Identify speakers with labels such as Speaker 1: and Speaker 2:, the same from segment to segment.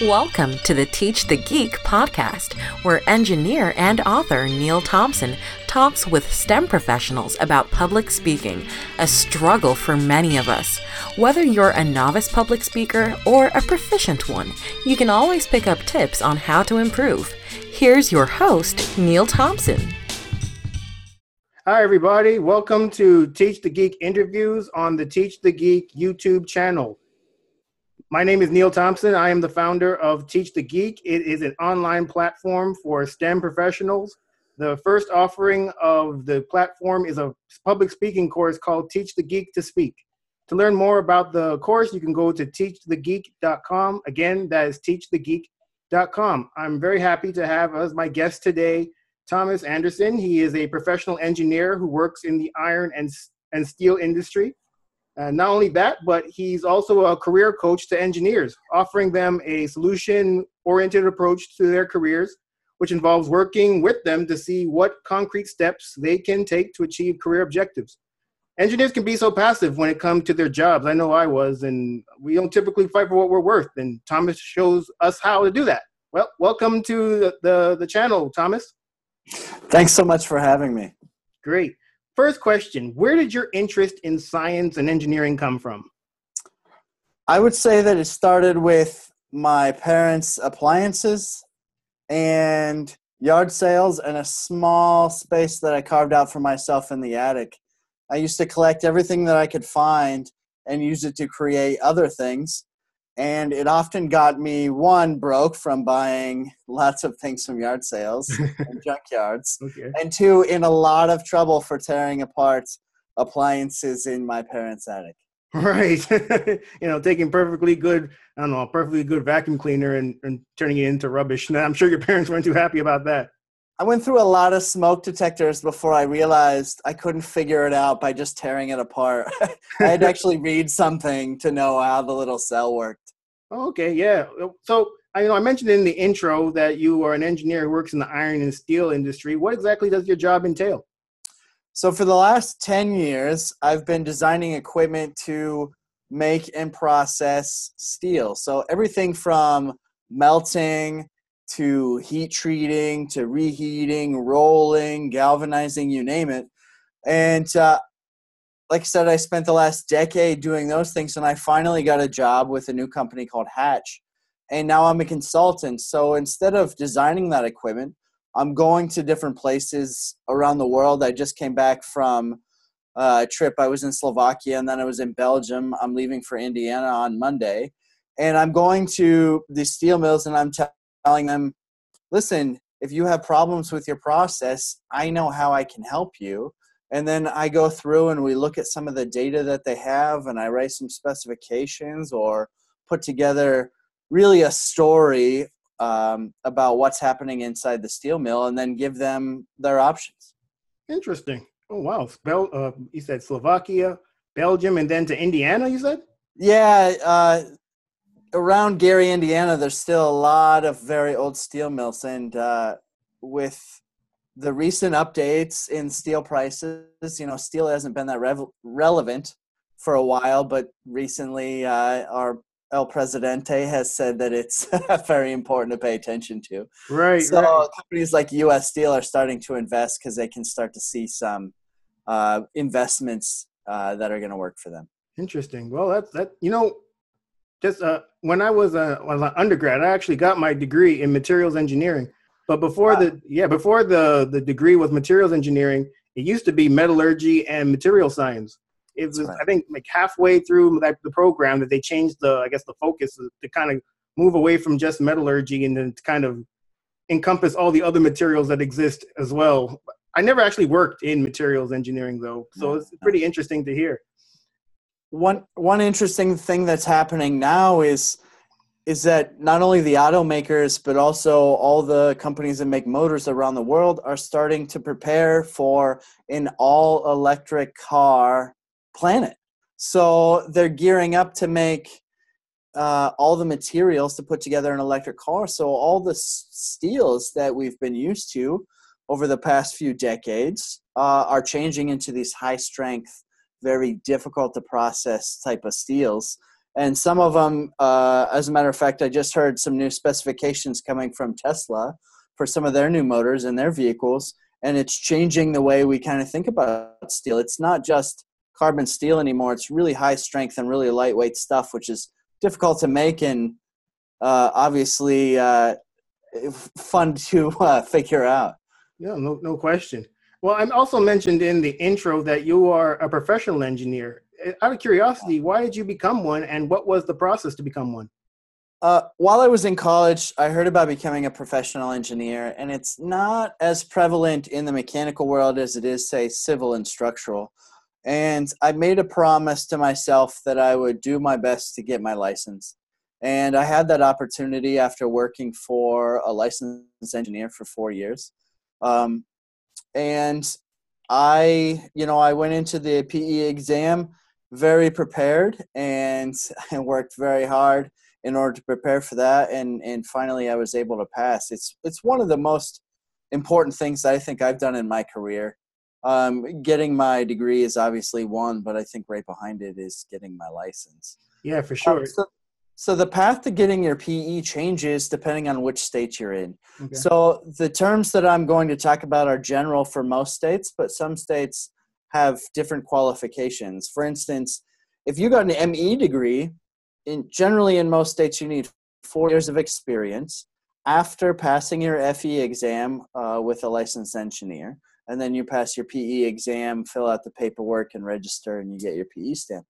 Speaker 1: Welcome to the Teach the Geek podcast, where engineer and author Neil Thompson talks with STEM professionals about public speaking, a struggle for many of us. Whether you're a novice public speaker or a proficient one, you can always pick up tips on how to improve. Here's your host, Neil Thompson.
Speaker 2: Hi, everybody. Welcome to Teach the Geek interviews on the Teach the Geek YouTube channel. My name is Neil Thompson. I am the founder of Teach the Geek. It is an online platform for STEM professionals. The first offering of the platform is a public speaking course called Teach the Geek to Speak. To learn more about the course, you can go to teachthegeek.com. Again, that is teachthegeek.com. I'm very happy to have as my guest today Thomas Anderson. He is a professional engineer who works in the iron and, and steel industry. Uh, not only that, but he's also a career coach to engineers, offering them a solution oriented approach to their careers, which involves working with them to see what concrete steps they can take to achieve career objectives. Engineers can be so passive when it comes to their jobs. I know I was, and we don't typically fight for what we're worth. And Thomas shows us how to do that. Well, welcome to the, the, the channel, Thomas.
Speaker 3: Thanks so much for having me.
Speaker 2: Great. First question Where did your interest in science and engineering come from?
Speaker 3: I would say that it started with my parents' appliances and yard sales and a small space that I carved out for myself in the attic. I used to collect everything that I could find and use it to create other things and it often got me one broke from buying lots of things from yard sales and junkyards okay. and two in a lot of trouble for tearing apart appliances in my parents attic.
Speaker 2: Right. You know taking perfectly good i don't know a perfectly good vacuum cleaner and, and turning it into rubbish. Now i'm sure your parents weren't too happy about that
Speaker 3: I went through a lot of smoke detectors before I realized I couldn't figure it out by just tearing it apart. I had to actually read something to know how the little cell worked.
Speaker 2: Oh, okay, yeah. So I you know I mentioned in the intro that you are an engineer who works in the iron and steel industry. What exactly does your job entail?
Speaker 3: So for the last 10 years, I've been designing equipment to make and process steel. So everything from melting to heat treating to reheating, rolling, galvanizing, you name it. And uh, like I said, I spent the last decade doing those things, and I finally got a job with a new company called Hatch. And now I'm a consultant. So instead of designing that equipment, I'm going to different places around the world. I just came back from a trip. I was in Slovakia and then I was in Belgium. I'm leaving for Indiana on Monday. And I'm going to the steel mills and I'm telling them, listen, if you have problems with your process, I know how I can help you. And then I go through and we look at some of the data that they have and I write some specifications or put together really a story um, about what's happening inside the steel mill and then give them their options.
Speaker 2: Interesting. Oh, wow. Spell, uh, you said Slovakia, Belgium, and then to Indiana, you said?
Speaker 3: Yeah. Uh, around Gary, Indiana, there's still a lot of very old steel mills, and uh, with the recent updates in steel prices, you know, steel hasn't been that rev- relevant for a while, but recently uh, our El Presidente has said that it's very important to pay attention to.
Speaker 2: Right.
Speaker 3: So
Speaker 2: right.
Speaker 3: companies like U.S. Steel are starting to invest because they can start to see some uh, investments uh, that are going to work for them.
Speaker 2: Interesting. Well, that's that. You know, just uh, when I was, uh, was an undergrad, I actually got my degree in materials engineering. But before wow. the yeah, before the the degree was materials engineering, it used to be metallurgy and material science. It was right. I think like halfway through that, the program that they changed the I guess the focus to kind of move away from just metallurgy and then to kind of encompass all the other materials that exist as well. I never actually worked in materials engineering though, so it's pretty interesting to hear.
Speaker 3: One one interesting thing that's happening now is is that not only the automakers but also all the companies that make motors around the world are starting to prepare for an all electric car planet. So they're gearing up to make uh, all the materials to put together an electric car. So all the steels that we've been used to over the past few decades uh, are changing into these high strength very difficult to process type of steels And some of them, uh, as a matter of fact, I just heard some new specifications coming from Tesla for some of their new motors and their vehicles, and it's changing the way we kind of think about steel. It's not just carbon steel anymore. It's really high strength and really lightweight stuff, which is difficult to make and uh, obviously uh, fun to uh, figure out.
Speaker 2: Yeah, no, no question. Well, I also mentioned in the intro that you are a professional engineer. Uh, out of curiosity, why did you become one, and what was the process to become one?
Speaker 3: Uh, while I was in college, I heard about becoming a professional engineer, and it's not as prevalent in the mechanical world as it is, say, civil and structural. And I made a promise to myself that I would do my best to get my license. And I had that opportunity after working for a licensed engineer for four years. Um, and I, you know, I went into the PE exam very prepared and I worked very hard in order to prepare for that. And, and finally I was able to pass. It's, it's one of the most important things that I think I've done in my career. Um, getting my degree is obviously one, but I think right behind it is getting my license.
Speaker 2: Yeah, for sure. Um,
Speaker 3: so, so the path to getting your PE changes depending on which state you're in. Okay. So the terms that I'm going to talk about are general for most states, but some states have different qualifications. For instance, if you got an ME degree, in generally in most states you need four years of experience after passing your FE exam uh, with a licensed engineer, and then you pass your PE exam, fill out the paperwork, and register, and you get your PE stamp.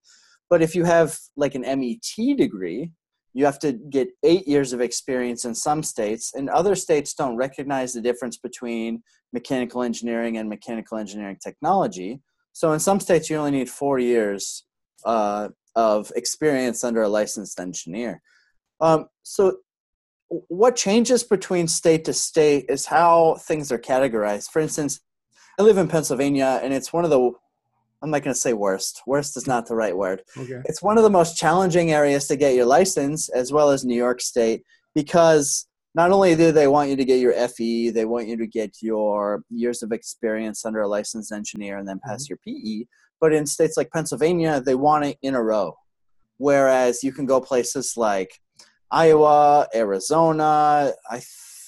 Speaker 3: But if you have like an MET degree, you have to get eight years of experience in some states, and other states don't recognize the difference between mechanical engineering and mechanical engineering technology. So, in some states, you only need four years uh, of experience under a licensed engineer. Um, so, what changes between state to state is how things are categorized. For instance, I live in Pennsylvania, and it's one of the I'm not going to say worst. Worst is not the right word. Okay. It's one of the most challenging areas to get your license, as well as New York State, because not only do they want you to get your FE, they want you to get your years of experience under a licensed engineer and then pass mm-hmm. your PE. But in states like Pennsylvania, they want it in a row. Whereas you can go places like Iowa, Arizona, I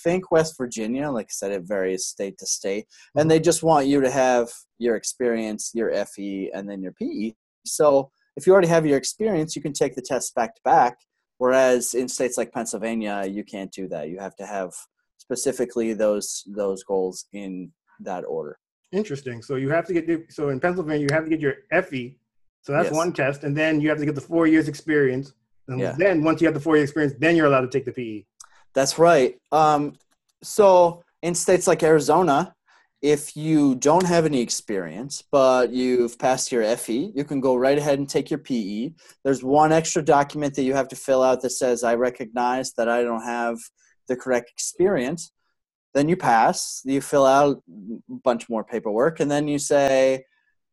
Speaker 3: think West Virginia, like I said, it varies state to state, and mm-hmm. they just want you to have your experience, your FE, and then your PE. So if you already have your experience, you can take the test back to back. Whereas in states like Pennsylvania, you can't do that. You have to have specifically those those goals in that order.
Speaker 2: Interesting. So you have to get so in Pennsylvania, you have to get your FE. So that's yes. one test, and then you have to get the four years experience. And yeah. then once you have the four years experience, then you're allowed to take the PE.
Speaker 3: That's right. Um, so in states like Arizona, if you don't have any experience, but you've passed your FE, you can go right ahead and take your PE. There's one extra document that you have to fill out that says, I recognize that I don't have the correct experience. Then you pass, you fill out a bunch more paperwork, and then you say,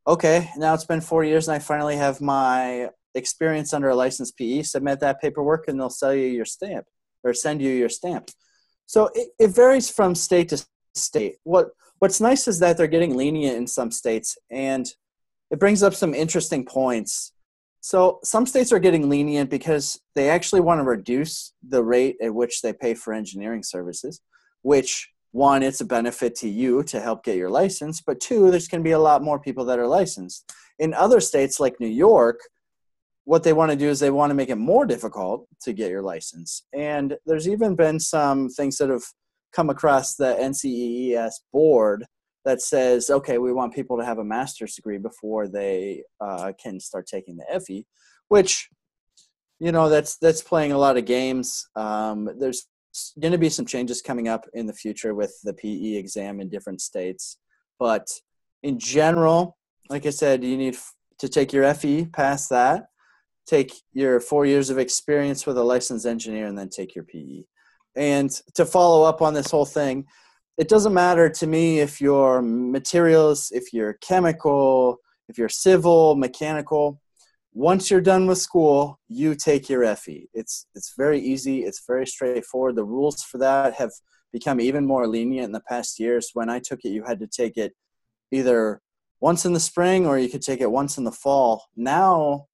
Speaker 3: okay, now it's been four years and I finally have my experience under a licensed PE. Submit that paperwork and they'll sell you your stamp or send you your stamp. So it, it varies from state to state. What what's nice is that they're getting lenient in some states, and it brings up some interesting points. So some states are getting lenient because they actually want to reduce the rate at which they pay for engineering services, which one, it's a benefit to you to help get your license, but two, there's going to be a lot more people that are licensed. In other states like New York, what they want to do is they want to make it more difficult to get your license. And there's even been some things that have come across the NCEES board that says, okay, we want people to have a master's degree before they uh, can start taking the FE, which, you know, that's that's playing a lot of games. Um, there's going to be some changes coming up in the future with the PE exam in different states, but in general, like I said, you need to take your FE, pass that, take your four years of experience with a licensed engineer and then take your PE. And to follow up on this whole thing, it doesn't matter to me if you're materials, if you're chemical, if you're civil, mechanical. Once you're done with school, you take your FE. It's it's very easy. It's very straightforward. The rules for that have become even more lenient in the past years. When I took it, you had to take it either once in the spring or you could take it once in the fall. Now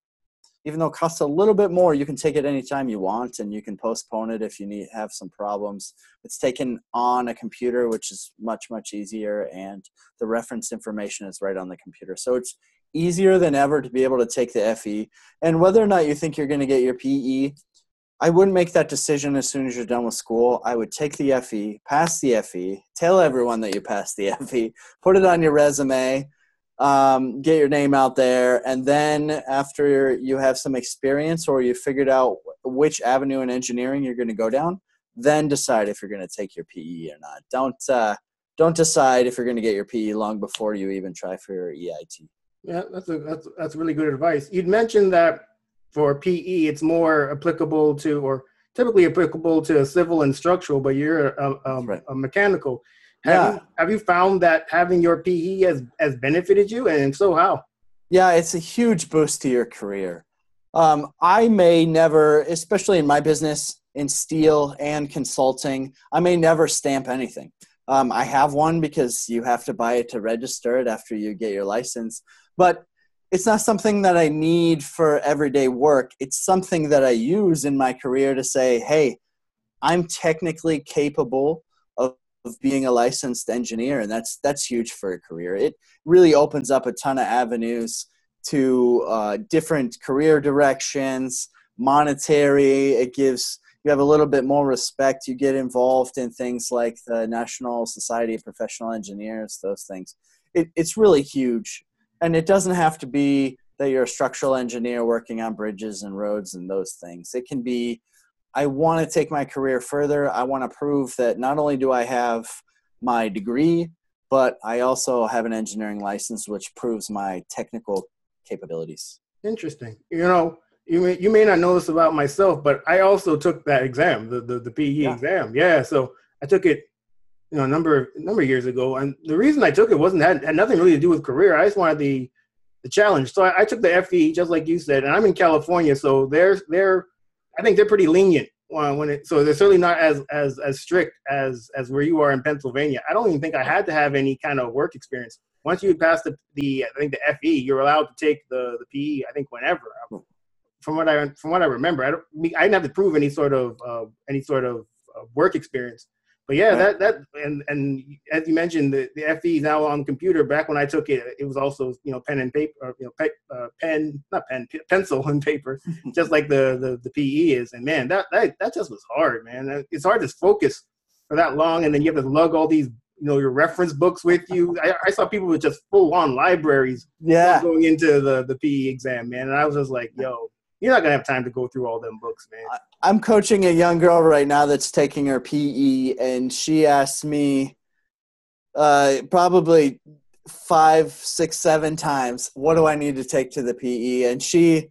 Speaker 3: even though it costs a little bit more, you can take it anytime you want and you can postpone it if you need have some problems. It's taken on a computer, which is much, much easier, and the reference information is right on the computer. So it's easier than ever to be able to take the FE. And whether or not you think you're going to get your PE, I wouldn't make that decision as soon as you're done with school. I would take the FE, pass the FE, tell everyone that you passed the FE, put it on your resume, um, get your name out there, and then after you have some experience or you figured out which avenue in engineering you're going to go down, then decide if you're going to take your PE or not. Don't uh, don't decide if you're going to get your PE long before you even try for your EIT.
Speaker 2: Yeah, that's a that's that's really good advice. You'd mentioned that for PE, it's more applicable to or typically applicable to civil and structural, but you're a, a, right. a mechanical. Have, yeah. you, have you found that having your PE has, has benefited you? And so how?
Speaker 3: Yeah, it's a huge boost to your career. Um, I may never, especially in my business, in steel and consulting, I may never stamp anything. Um, I have one because you have to buy it to register it after you get your license. But it's not something that I need for everyday work. It's something that I use in my career to say, hey, I'm technically capable of, of being a licensed engineer, and that's that's huge for a career. It really opens up a ton of avenues to uh, different career directions, monetary. It gives you have a little bit more respect. You get involved in things like the National Society of Professional Engineers, those things. It, it's really huge and it doesn't have to be that you're a structural engineer working on bridges and roads and those things. It can be, I want to take my career further. I want to prove that not only do I have my degree, but I also have an engineering license, which proves my technical capabilities.
Speaker 2: Interesting. You know, you may, you may not know this about myself, but I also took that exam, the, the, the PE yeah. exam. Yeah. So I took it you know, a number of number of years ago. And the reason I took it wasn't had, had nothing really to do with career. I just wanted the the challenge. So I, I, took the FE just like you said, and I'm in California, so they're they're I think they're pretty lenient uh, when it. So they're certainly not as as as strict as as where you are in Pennsylvania. I don't even think I had to have any kind of work experience. Once you pass the the I think the FE, you're allowed to take the the PE. I think whenever. From what I from what I remember, I don't I didn't have to prove any sort of uh, any sort of uh, work experience but yeah, right. that that and and as you mentioned, the, the FE is now on computer. Back when I took it, it was also you know pen and paper, or, you know pe- uh, pen not pen p- pencil and paper, just like the, the the PE is. And man, that that that just was hard, man. It's hard to focus for that long, and then you have to lug all these you know your reference books with you. I, I saw people with just full on libraries,
Speaker 3: yeah,
Speaker 2: going into the the PE exam, man. And I was just like, yo, you're not gonna have time to go through all them books, man.
Speaker 3: I'm coaching a young girl right now that's taking her PE, and she asked me uh, probably five, six, seven times, "What do I need to take to the PE?" And she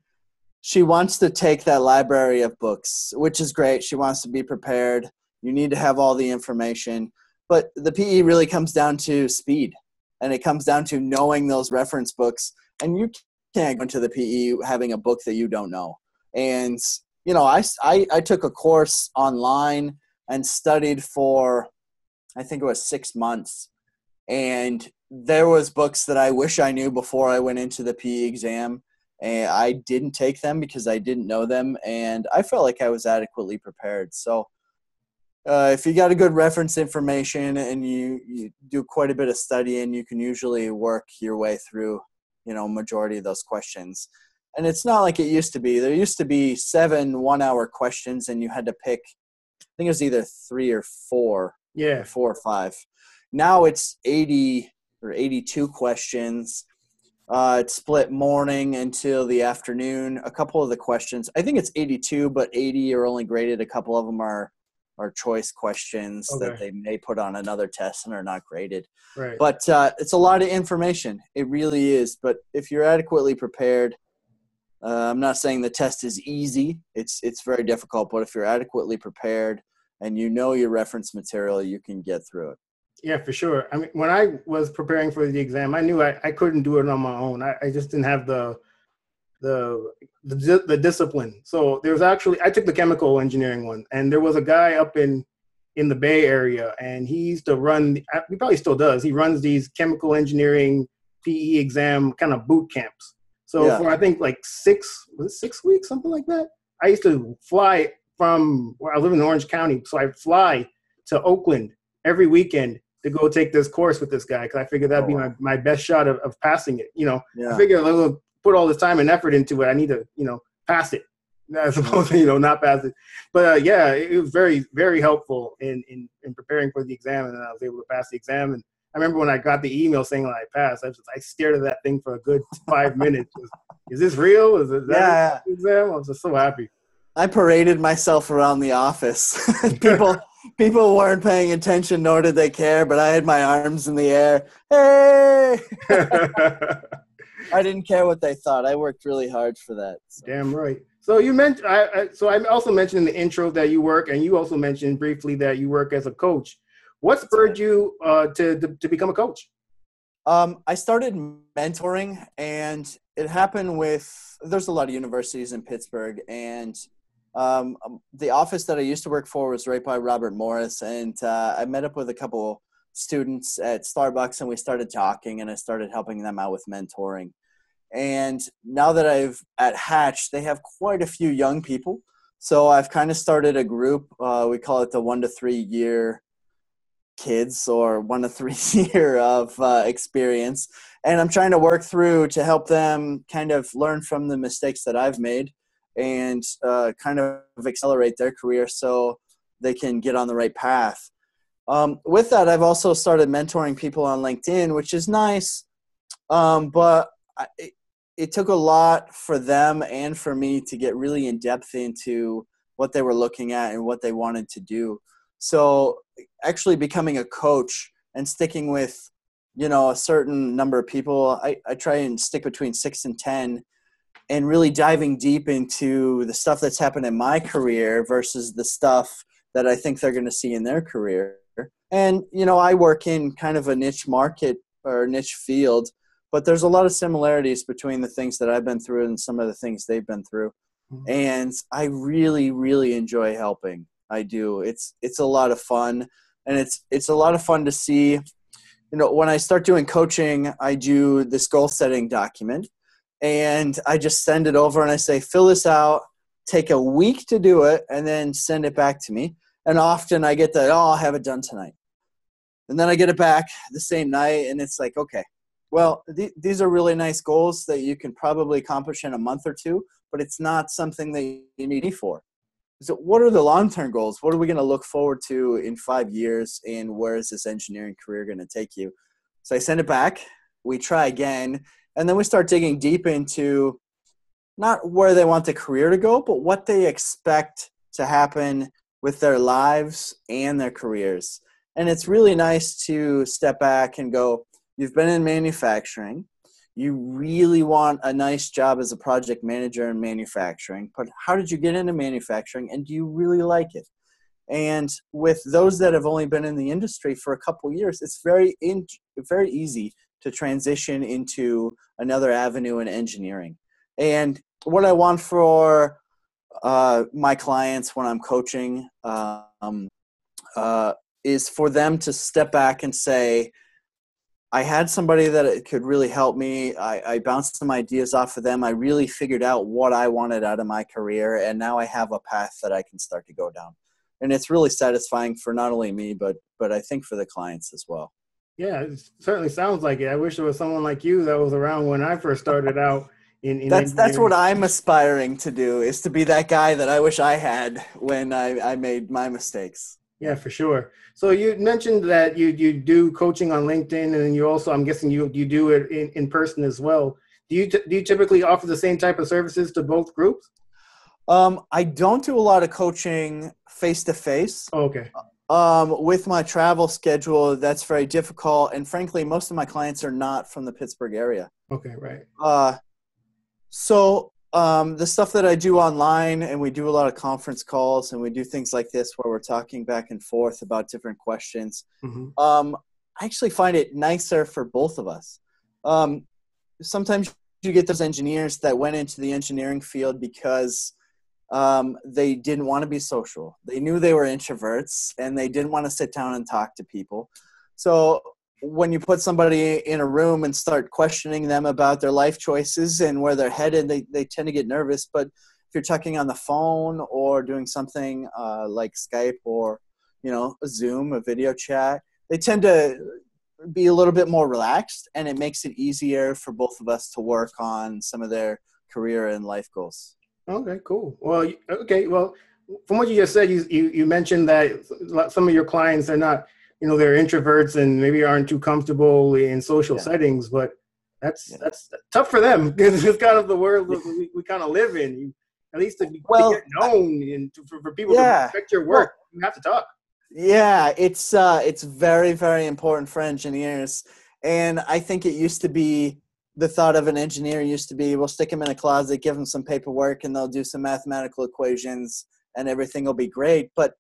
Speaker 3: she wants to take that library of books, which is great. She wants to be prepared. You need to have all the information, but the PE really comes down to speed, and it comes down to knowing those reference books. And you can't go into the PE having a book that you don't know. And you know, I, I, I took a course online and studied for, I think it was six months, and there was books that I wish I knew before I went into the PE exam, and I didn't take them because I didn't know them, and I felt like I was adequately prepared. So, uh, if you got a good reference information and you, you do quite a bit of studying, you can usually work your way through, you know, majority of those questions and it's not like it used to be. There used to be seven one-hour questions, and you had to pick. I think it was either three or four.
Speaker 2: Yeah,
Speaker 3: four or five. Now it's eighty or eighty-two questions. Uh, it's split morning until the afternoon. A couple of the questions, I think it's eighty-two, but eighty are only graded. A couple of them are are choice questions okay. that they may put on another test and are not graded.
Speaker 2: Right.
Speaker 3: But uh, it's a lot of information. It really is. But if you're adequately prepared, uh, I'm not saying the test is easy. It's it's very difficult, but if you're adequately prepared and you know your reference material, you can get through it.
Speaker 2: Yeah, for sure. I mean, when I was preparing for the exam, I knew I, I couldn't do it on my own. I, I just didn't have the, the the the discipline. So there was actually I took the chemical engineering one, and there was a guy up in in the Bay Area, and he used to run. Uh, he probably still does. He runs these chemical engineering PE exam kind of boot camps So
Speaker 3: Yeah.
Speaker 2: for I think like six was it six weeks, something like that. I used to fly from where I live in Orange County, so I fly to Oakland every weekend to go take this course with this guy because I figured that'd
Speaker 3: Oh,
Speaker 2: be my, my best shot of, of passing it. You know, I
Speaker 3: Yeah.
Speaker 2: figure I'm gonna put all this time and effort into it. I need to, you know, pass it as opposed to you know not pass it. But uh, yeah, it, it was very very helpful in, in in preparing for the exam, and I was able to pass the exam. And I remember when I got the email saying that I passed, I just I stared at that thing for a good five minutes. Is, is this real? Is, it that
Speaker 3: Yeah.
Speaker 2: exam? I was just so happy.
Speaker 3: I paraded myself around the office. people people weren't paying attention nor did they care, but I had my arms in the air. Hey! I didn't care what they thought. I worked really hard for that. so.
Speaker 2: Damn right. So you mentioned, I, I, so I also mentioned in the intro that you work, and you also mentioned briefly that you work as a coach. What spurred you uh, to, to to become a coach?
Speaker 3: Um, I started mentoring, and it happened with. There's a lot of universities in Pittsburgh, and um, um, the office that I used to work for was right by Robert Morris, and uh, I met up with a couple students at Starbucks, and we started talking, and I started helping them out with mentoring. And now that I've at Hatch, they have quite a few young people, so I've kind of started a group. Uh, we call it the one to three year kids or one to three year of uh, experience and i'm trying to work through to help them kind of learn from the mistakes that i've made and uh, kind of accelerate their career so they can get on the right path um, with that i've also started mentoring people on linkedin which is nice. Um, but I, it, it took a lot for them and for me to get really in depth into what they were looking at and what they wanted to do. So actually becoming a coach and sticking with you know a certain number of people I, I try and stick between six and ten and really diving deep into the stuff that's happened in my career versus the stuff that i think they're going to see in their career and you know i work in kind of a niche market or niche field but there's a lot of similarities between the things that i've been through and some of the things they've been through.
Speaker 2: Mhm.
Speaker 3: and i really really enjoy helping. I do. It's it's a lot of fun. And it's it's a lot of fun to see you know when i start doing coaching i do this goal setting document and i just send it over and i say fill this out take a week to do it and then send it back to me. And often i get that oh i'll have it done tonight and then i get it back the same night and it's like okay well th- these are really nice goals that you can probably accomplish in a month or two but it's not something that you need for. So what are the long-term goals? What are we going to look forward to in five years? And where is this engineering career going to take you? So i send it back. We try again. And then we start digging deep into not where they want the career to go but what they expect to happen with their lives and their careers and it's really nice to step back and go you've been in manufacturing. You really want a nice job as a project manager in manufacturing but how did you get into manufacturing and do you really like it? And with those that have only been in the industry for a couple years it's very in, very easy to transition into another avenue in engineering. And what i want for uh, my clients when i'm coaching um, uh, is for them to step back and say I had somebody that could really help me. I, I, bounced some ideas off of them. I really figured out what I wanted out of my career, and now I have a path that I can start to go down. And it's really satisfying for not only me, but but I think for the clients as well.
Speaker 2: Yeah, it certainly sounds like it. I wish there was someone like you that was around when I first started out. In, in
Speaker 3: that's that's what I'm aspiring to do is to be that guy that I wish I had when I, I made my mistakes.
Speaker 2: Yeah, for sure. So you mentioned that you you do coaching on LinkedIn, and you also, I'm guessing you you do it in, in person as well. Do you t- do you typically offer the same type of services to both groups?
Speaker 3: Um, I don't do a lot of coaching face to face.
Speaker 2: Okay.
Speaker 3: Um, with my travel schedule, that's very difficult, and frankly, most of my clients are not from the Pittsburgh area.
Speaker 2: Okay, right.
Speaker 3: Uh, so um, the stuff that I do online, and we do a lot of conference calls, and we do things like this where we're talking back and forth about different questions.
Speaker 2: hmm
Speaker 3: Um, I actually find it nicer for both of us. Um, sometimes you get those engineers that went into the engineering field because um, they didn't want to be social. They knew they were introverts and they didn't want to sit down and talk to people. So when you put somebody in a room and start questioning them about their life choices and where they're headed, they, they tend to get nervous. But if you're talking on the phone or doing something uh, like Skype or you know a Zoom, a video chat, they tend to be a little bit more relaxed, and it makes it easier for both of us to work on some of their career and life goals.
Speaker 2: Okay, cool. Well, okay, well, from what you just said, you you, you mentioned that some of your clients are not, you know, they're introverts and maybe aren't too comfortable in social yeah. settings, but that's yeah. that's tough for them because it's kind of the world we, we kind of live in. You, at least to, well, to get known and to, for, for people yeah. to respect your work, well, you have to talk.
Speaker 3: Yeah, it's uh, it's very very important for engineers, and I think it used to be the thought of an engineer used to be we'll stick them in a closet, give them some paperwork, and they'll do some mathematical equations, and everything will be great. But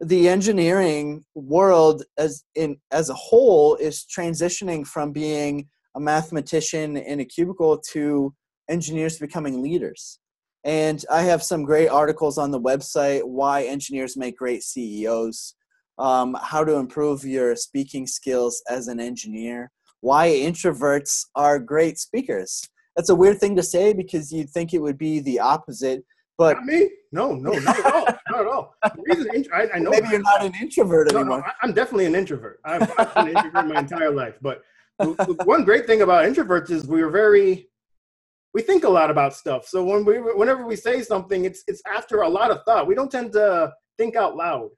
Speaker 3: the engineering world as in as a whole is transitioning from being a mathematician in a cubicle to engineers becoming leaders and I have some great articles on the website why engineers make great CEOs, um, how to improve your speaking skills as an engineer, why introverts are great speakers. That's a weird thing to say because you'd think it would be the opposite. But
Speaker 2: not me? No, no, not at all. not at all. Reason, I, I, know
Speaker 3: maybe you're not an introvert no, anymore.
Speaker 2: No, I'm definitely an introvert. I've, I've been an introvert my entire life. But one great thing about introverts is we're very we think a lot about stuff. So when we whenever we say something, it's it's after a lot of thought. We don't tend to think out loud,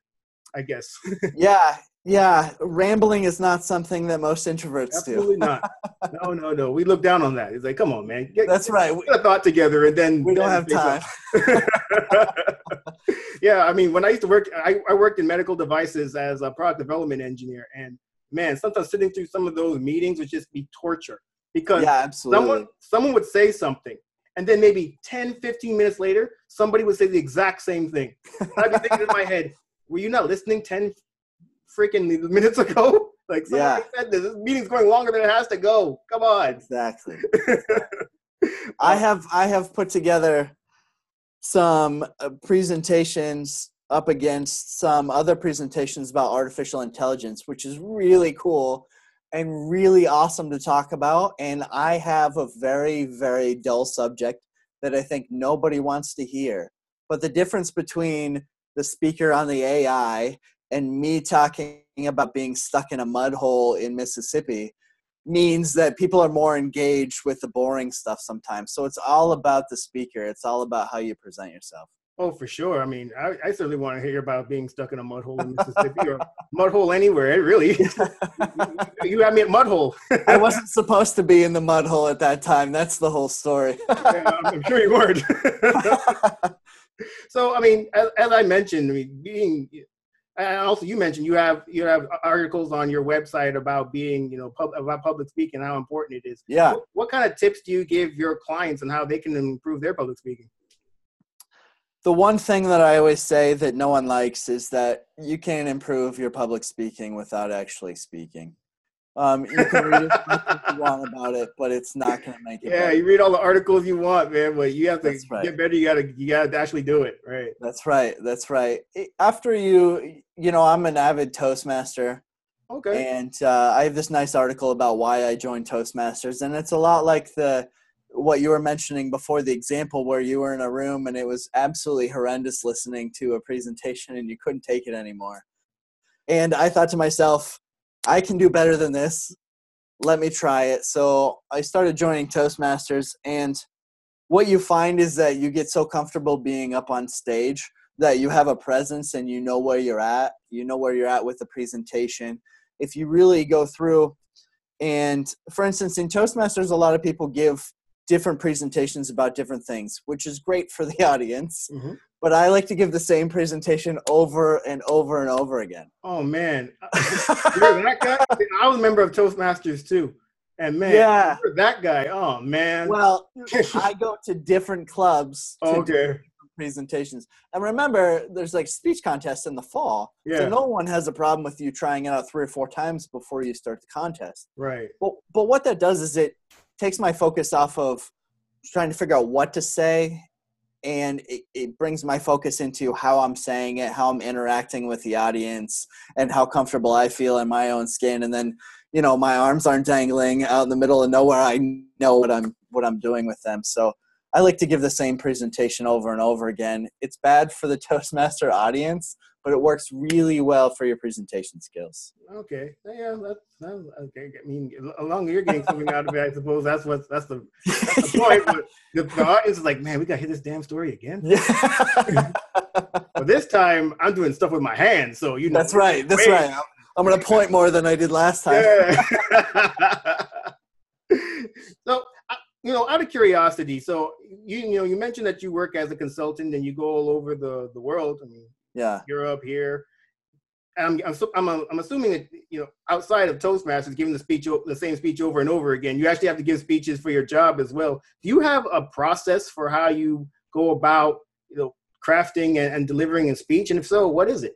Speaker 2: I guess.
Speaker 3: yeah, yeah. Rambling is not something that most introverts
Speaker 2: Absolutely
Speaker 3: do.
Speaker 2: not. No, no, no. We look down on that. It's like, come on, man.
Speaker 3: Get, That's right.
Speaker 2: Get a thought together, and then
Speaker 3: we don't have time.
Speaker 2: yeah, I mean, when I used to work, I, I worked in medical devices as a product development engineer, and man, sometimes sitting through some of those meetings would just be torture. Because
Speaker 3: yeah, absolutely.
Speaker 2: someone someone would say something and then maybe 10 15 minutes later somebody would say the exact same thing. I'd be thinking in my head were you not listening 10 freaking minutes ago like somebody yeah. said this, this meeting's going longer than it has to go. Come on.
Speaker 3: Exactly. I have i have put together some uh, presentations up against some other presentations about artificial intelligence which is really cool and really awesome to talk about. And I have a very, very dull subject that I think nobody wants to hear. But the difference between the speaker on the AI and me talking about being stuck in a mud hole in Mississippi means that people are more engaged with the boring stuff sometimes. So it's all about the speaker, it's all about how you present yourself.
Speaker 2: Oh, for sure. I mean, I, I, certainly want to hear about being stuck in a mud hole in Mississippi or mud hole anywhere. Really, you had me at mud hole.
Speaker 3: I wasn't supposed to be in the mud hole at that time. That's the whole story.
Speaker 2: yeah, I'm sure you weren't. so, I mean, as, as, I mentioned, I mean, being, and also you mentioned you have you have articles on your website about being, you know, pub, about public speaking, how important it is.
Speaker 3: Yeah.
Speaker 2: What, what kind of tips do you give your clients on how they can improve their public speaking?
Speaker 3: the one thing that I always say that no one likes is that you can't improve your public speaking without actually speaking. Um, you can read as you want about it, but it's not going to make it.
Speaker 2: Yeah, better. you read all the articles you want, man, but you have to right. get better. You gotta, you gotta actually do it, right?
Speaker 3: That's right. That's right. After you, you know, I'm an avid Toastmaster.
Speaker 2: Okay.
Speaker 3: And uh, I have this nice article about why I joined Toastmasters, and it's a lot like the what you were mentioning before the example where you were in a room and it was absolutely horrendous listening to a presentation and you couldn't take it anymore. And I thought to myself, I can do better than this. Let me try it. So I started joining Toastmasters and what you find is that you get so comfortable being up on stage that you have a presence and you know where you're at. You know where you're at with the presentation. If you really go through and for instance, in Toastmasters, a lot of people give different presentations about different things, which is great for the audience. Mm-hmm. But I like to give the same presentation over and over and over again.
Speaker 2: Oh man, that guy. I was a member of Toastmasters too, and man, yeah, that guy. Oh man.
Speaker 3: Well, I go to different clubs. To
Speaker 2: okay.
Speaker 3: Presentations, and remember, there's like speech contests in the fall, yeah. so no one has a problem with you trying it out three or four times before you start the contest.
Speaker 2: Right.
Speaker 3: But but what that does is it takes my focus off of trying to figure out what to say and it, it brings my focus into how I'm saying it, how I'm interacting with the audience, and how comfortable I feel in my own skin. And then, you know, my arms aren't dangling out in the middle of nowhere. I know what I'm what I'm doing with them. So I like to give the same presentation over and over again. It's bad for the Toastmaster audience, but it works really well for your presentation skills.
Speaker 2: Okay, yeah, that's, that's okay. I mean, as long as you're getting something out of it, I suppose that's what that's the, that's the point. But the, the, audience is like, man, we got to hear this damn story again. Yeah. but this time, I'm doing stuff with my hands, so you know.
Speaker 3: That's right. That's wait. right. I'm going to point more than I did last time. Yeah.
Speaker 2: so you know, out of curiosity, so you you know, you mentioned that you work as a consultant and you go all over the the world. I mean,
Speaker 3: yeah,
Speaker 2: Europe here. I'm I'm, I'm, I'm assuming that you know outside of Toastmasters, giving the speech the same speech over and over again, you actually have to give speeches for your job as well. Do you have a process for how you go about you know crafting and, and delivering a speech, and if so, what is it?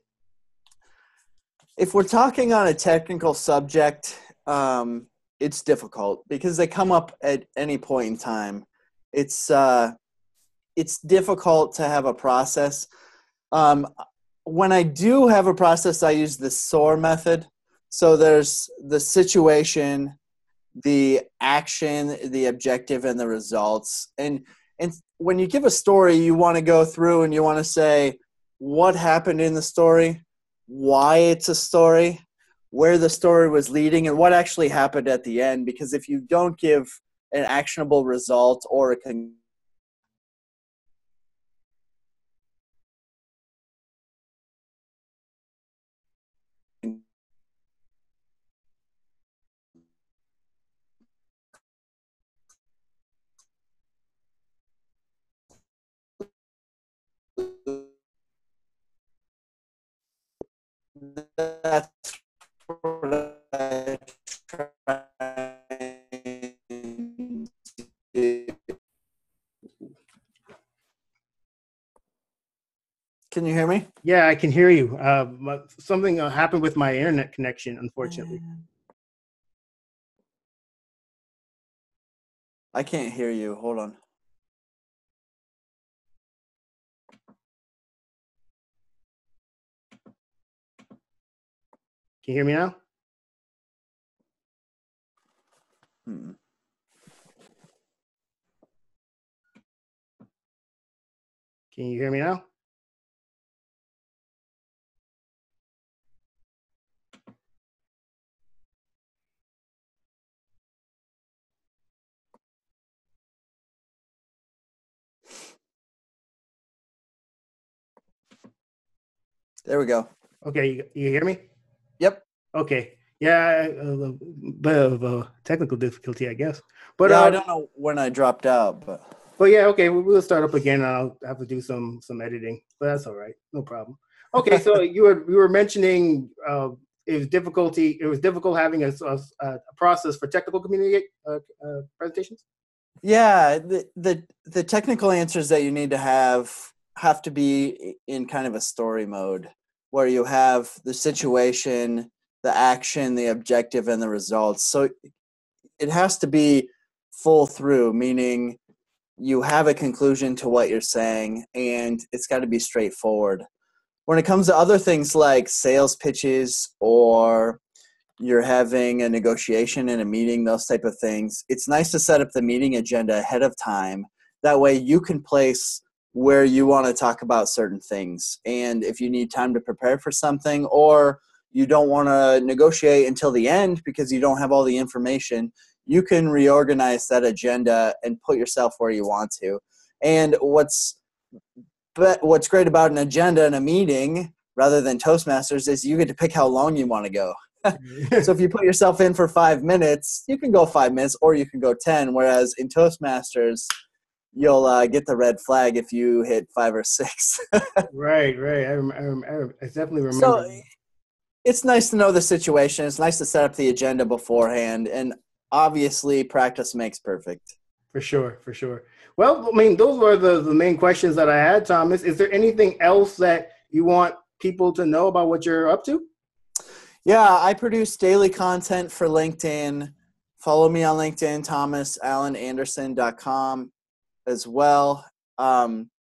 Speaker 3: If we're talking on a technical subject, um, it's difficult because they come up at any point in time. It's uh, it's difficult to have a process. Um, when I do have a process, I use the SOAR method. So there's the situation, the action, the objective, and the results. And and when you give a story, you want to go through and you want to say what happened in the story, why it's a story, where the story was leading and what actually happened at the end because if you don't give an actionable result or a con- that's can you hear me?
Speaker 2: Yeah, I can hear you. Uh, something uh, happened with my internet connection, unfortunately.
Speaker 3: I can't hear you. Hold on.
Speaker 2: Can you hear me now?
Speaker 3: Hmm.
Speaker 2: Can you hear me now?
Speaker 3: There we go.
Speaker 2: Okay, you, you hear me?
Speaker 3: Yep.
Speaker 2: Okay. Yeah, a bit of a technical difficulty, I guess.
Speaker 3: But yeah, uh, I don't know when I dropped out, but.
Speaker 2: But yeah, okay, we'll start up again. I'll have to do some some editing, but that's all right, no problem. Okay, so you were you were mentioning uh, it was difficulty. It was difficult having a, a, a process for technical community uh, uh, presentations.
Speaker 3: Yeah, the, the the technical answers that you need to have have to be in kind of a story mode where you have the situation, the action, the objective, and the results. So it has to be full through, meaning you have a conclusion to what you're saying and it's got to be straightforward. When it comes to other things like sales pitches or you're having a negotiation in a meeting, those type of things, it's nice to set up the meeting agenda ahead of time. That way you can place where you want to talk about certain things. And if you need time to prepare for something or you don't want to negotiate until the end because you don't have all the information, you can reorganize that agenda and put yourself where you want to. And what's but what's great about an agenda in a meeting rather than Toastmasters is you get to pick how long you want to go. so if you put yourself in for five minutes, you can go five minutes or you can go 10. Whereas in Toastmasters, you'll uh, get the red flag if you hit five or six.
Speaker 2: right, right. I, rem- I, I, definitely remember.
Speaker 3: So it's nice to know the situation. It's nice to set up the agenda beforehand, and obviously, practice makes perfect.
Speaker 2: For sure, for sure. Well, I mean, those were the, the main questions that I had, Thomas. Is there anything else that you want people to know about what you're up to?
Speaker 3: Yeah, I produce daily content for LinkedIn. Follow me on LinkedIn, thomasallenanderson.com as well. Um,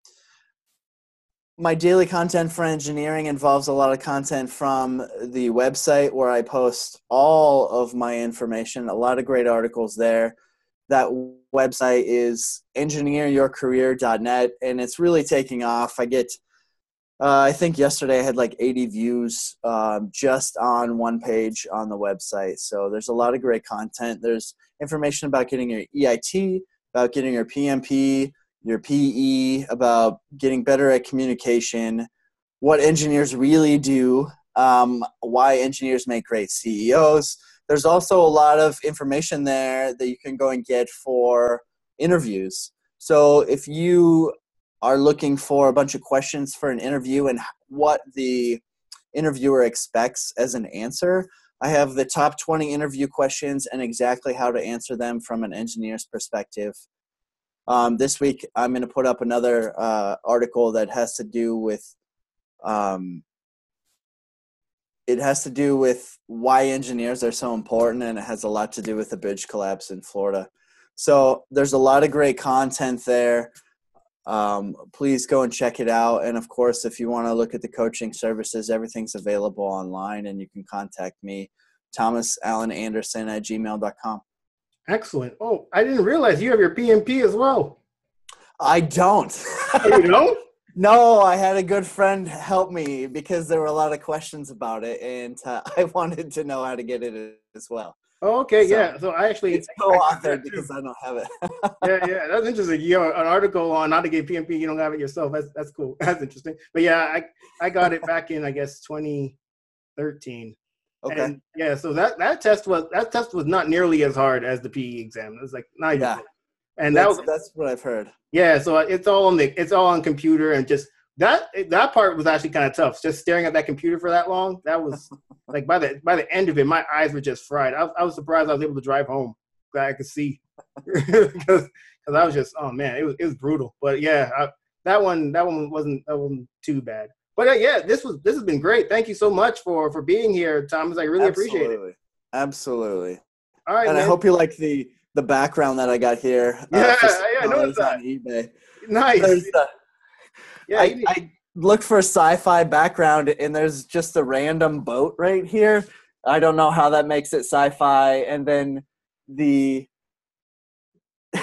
Speaker 3: my daily content for engineering involves a lot of content from the website where I post all of my information, a lot of great articles there. That website is engineeryourcareer.net and it's really taking off. I get, uh, I think yesterday I had like 80 views um, just on one page on the website. So there's a lot of great content. There's information about getting your EIT, about getting your PMP, your PE, about getting better at communication, what engineers really do, um, why engineers make great CEOs. There's also a lot of information there that you can go and get for interviews. So if you are looking for a bunch of questions for an interview and what the interviewer expects as an answer, I have the top 20 interview questions and exactly how to answer them from an engineer's perspective. Um, this week, I'm going to put up another uh, article that has to do with. Um, it has to do with why engineers are so important, and it has a lot to do with the bridge collapse in Florida. So there's a lot of great content there. Um, please go and check it out. And of course, if you want to look at the coaching services, everything's available online, and you can contact me, Thomas Allen Anderson at gmail.com.
Speaker 2: Excellent. Oh, I didn't realize you have your PMP as well.
Speaker 3: I don't.
Speaker 2: Oh, you don't?
Speaker 3: no, I had a good friend help me because there were a lot of questions about it, and uh, I wanted to know how to get it as well.
Speaker 2: Oh, okay,
Speaker 3: So,
Speaker 2: yeah. So I actually
Speaker 3: It's
Speaker 2: I- I did
Speaker 3: co-authored
Speaker 2: that
Speaker 3: because I don't have it.
Speaker 2: yeah, yeah, that's interesting. You know, an article on how to get PMP, you don't have it yourself. That's that's cool. That's interesting. But yeah, I I got it back in I guess 2013.
Speaker 3: okay.
Speaker 2: And yeah, so that that test was that test was not nearly as hard as the PE exam. It was like not even.
Speaker 3: Yeah.
Speaker 2: And that
Speaker 3: that's,
Speaker 2: was
Speaker 3: that's what I've heard.
Speaker 2: yeah. So uh, it's all on the it's all on computer and just that that part was actually kind of tough. Just staring at that computer for that long. That was like by the by the end of it, my eyes were just fried. I, was- I was surprised I was able to drive home. Glad I could see because I was just oh man, it was it was brutal. But yeah, I, that one that one wasn't that wasn't too bad. But uh, yeah, this was this has been great. Thank you so much for for being here, Thomas. I really appreciate it.
Speaker 3: Absolutely. Absolutely.
Speaker 2: All right,
Speaker 3: and I hope you like the the background that I got here. uh,
Speaker 2: Yeah, yeah, I noticed
Speaker 3: $6 on eBay.
Speaker 2: nice. Yeah,
Speaker 3: I, I looked for a sci-fi background, and there's just a random boat right here. I don't know how that makes it sci-fi, and then the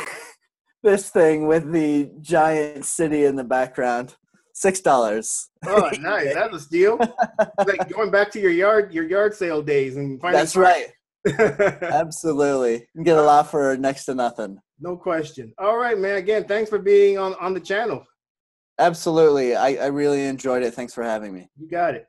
Speaker 3: this thing with the giant city in the background. Six dollars.
Speaker 2: oh, nice. That's a steal. It's like going back to your yard your yard sale days and finding
Speaker 3: That's right. Absolutely. You can get a lot for next to nothing.
Speaker 2: no question. All right, man. Again, thanks for being on on the channel.
Speaker 3: Absolutely. I, I really enjoyed it. Thanks for having me.
Speaker 2: You got it.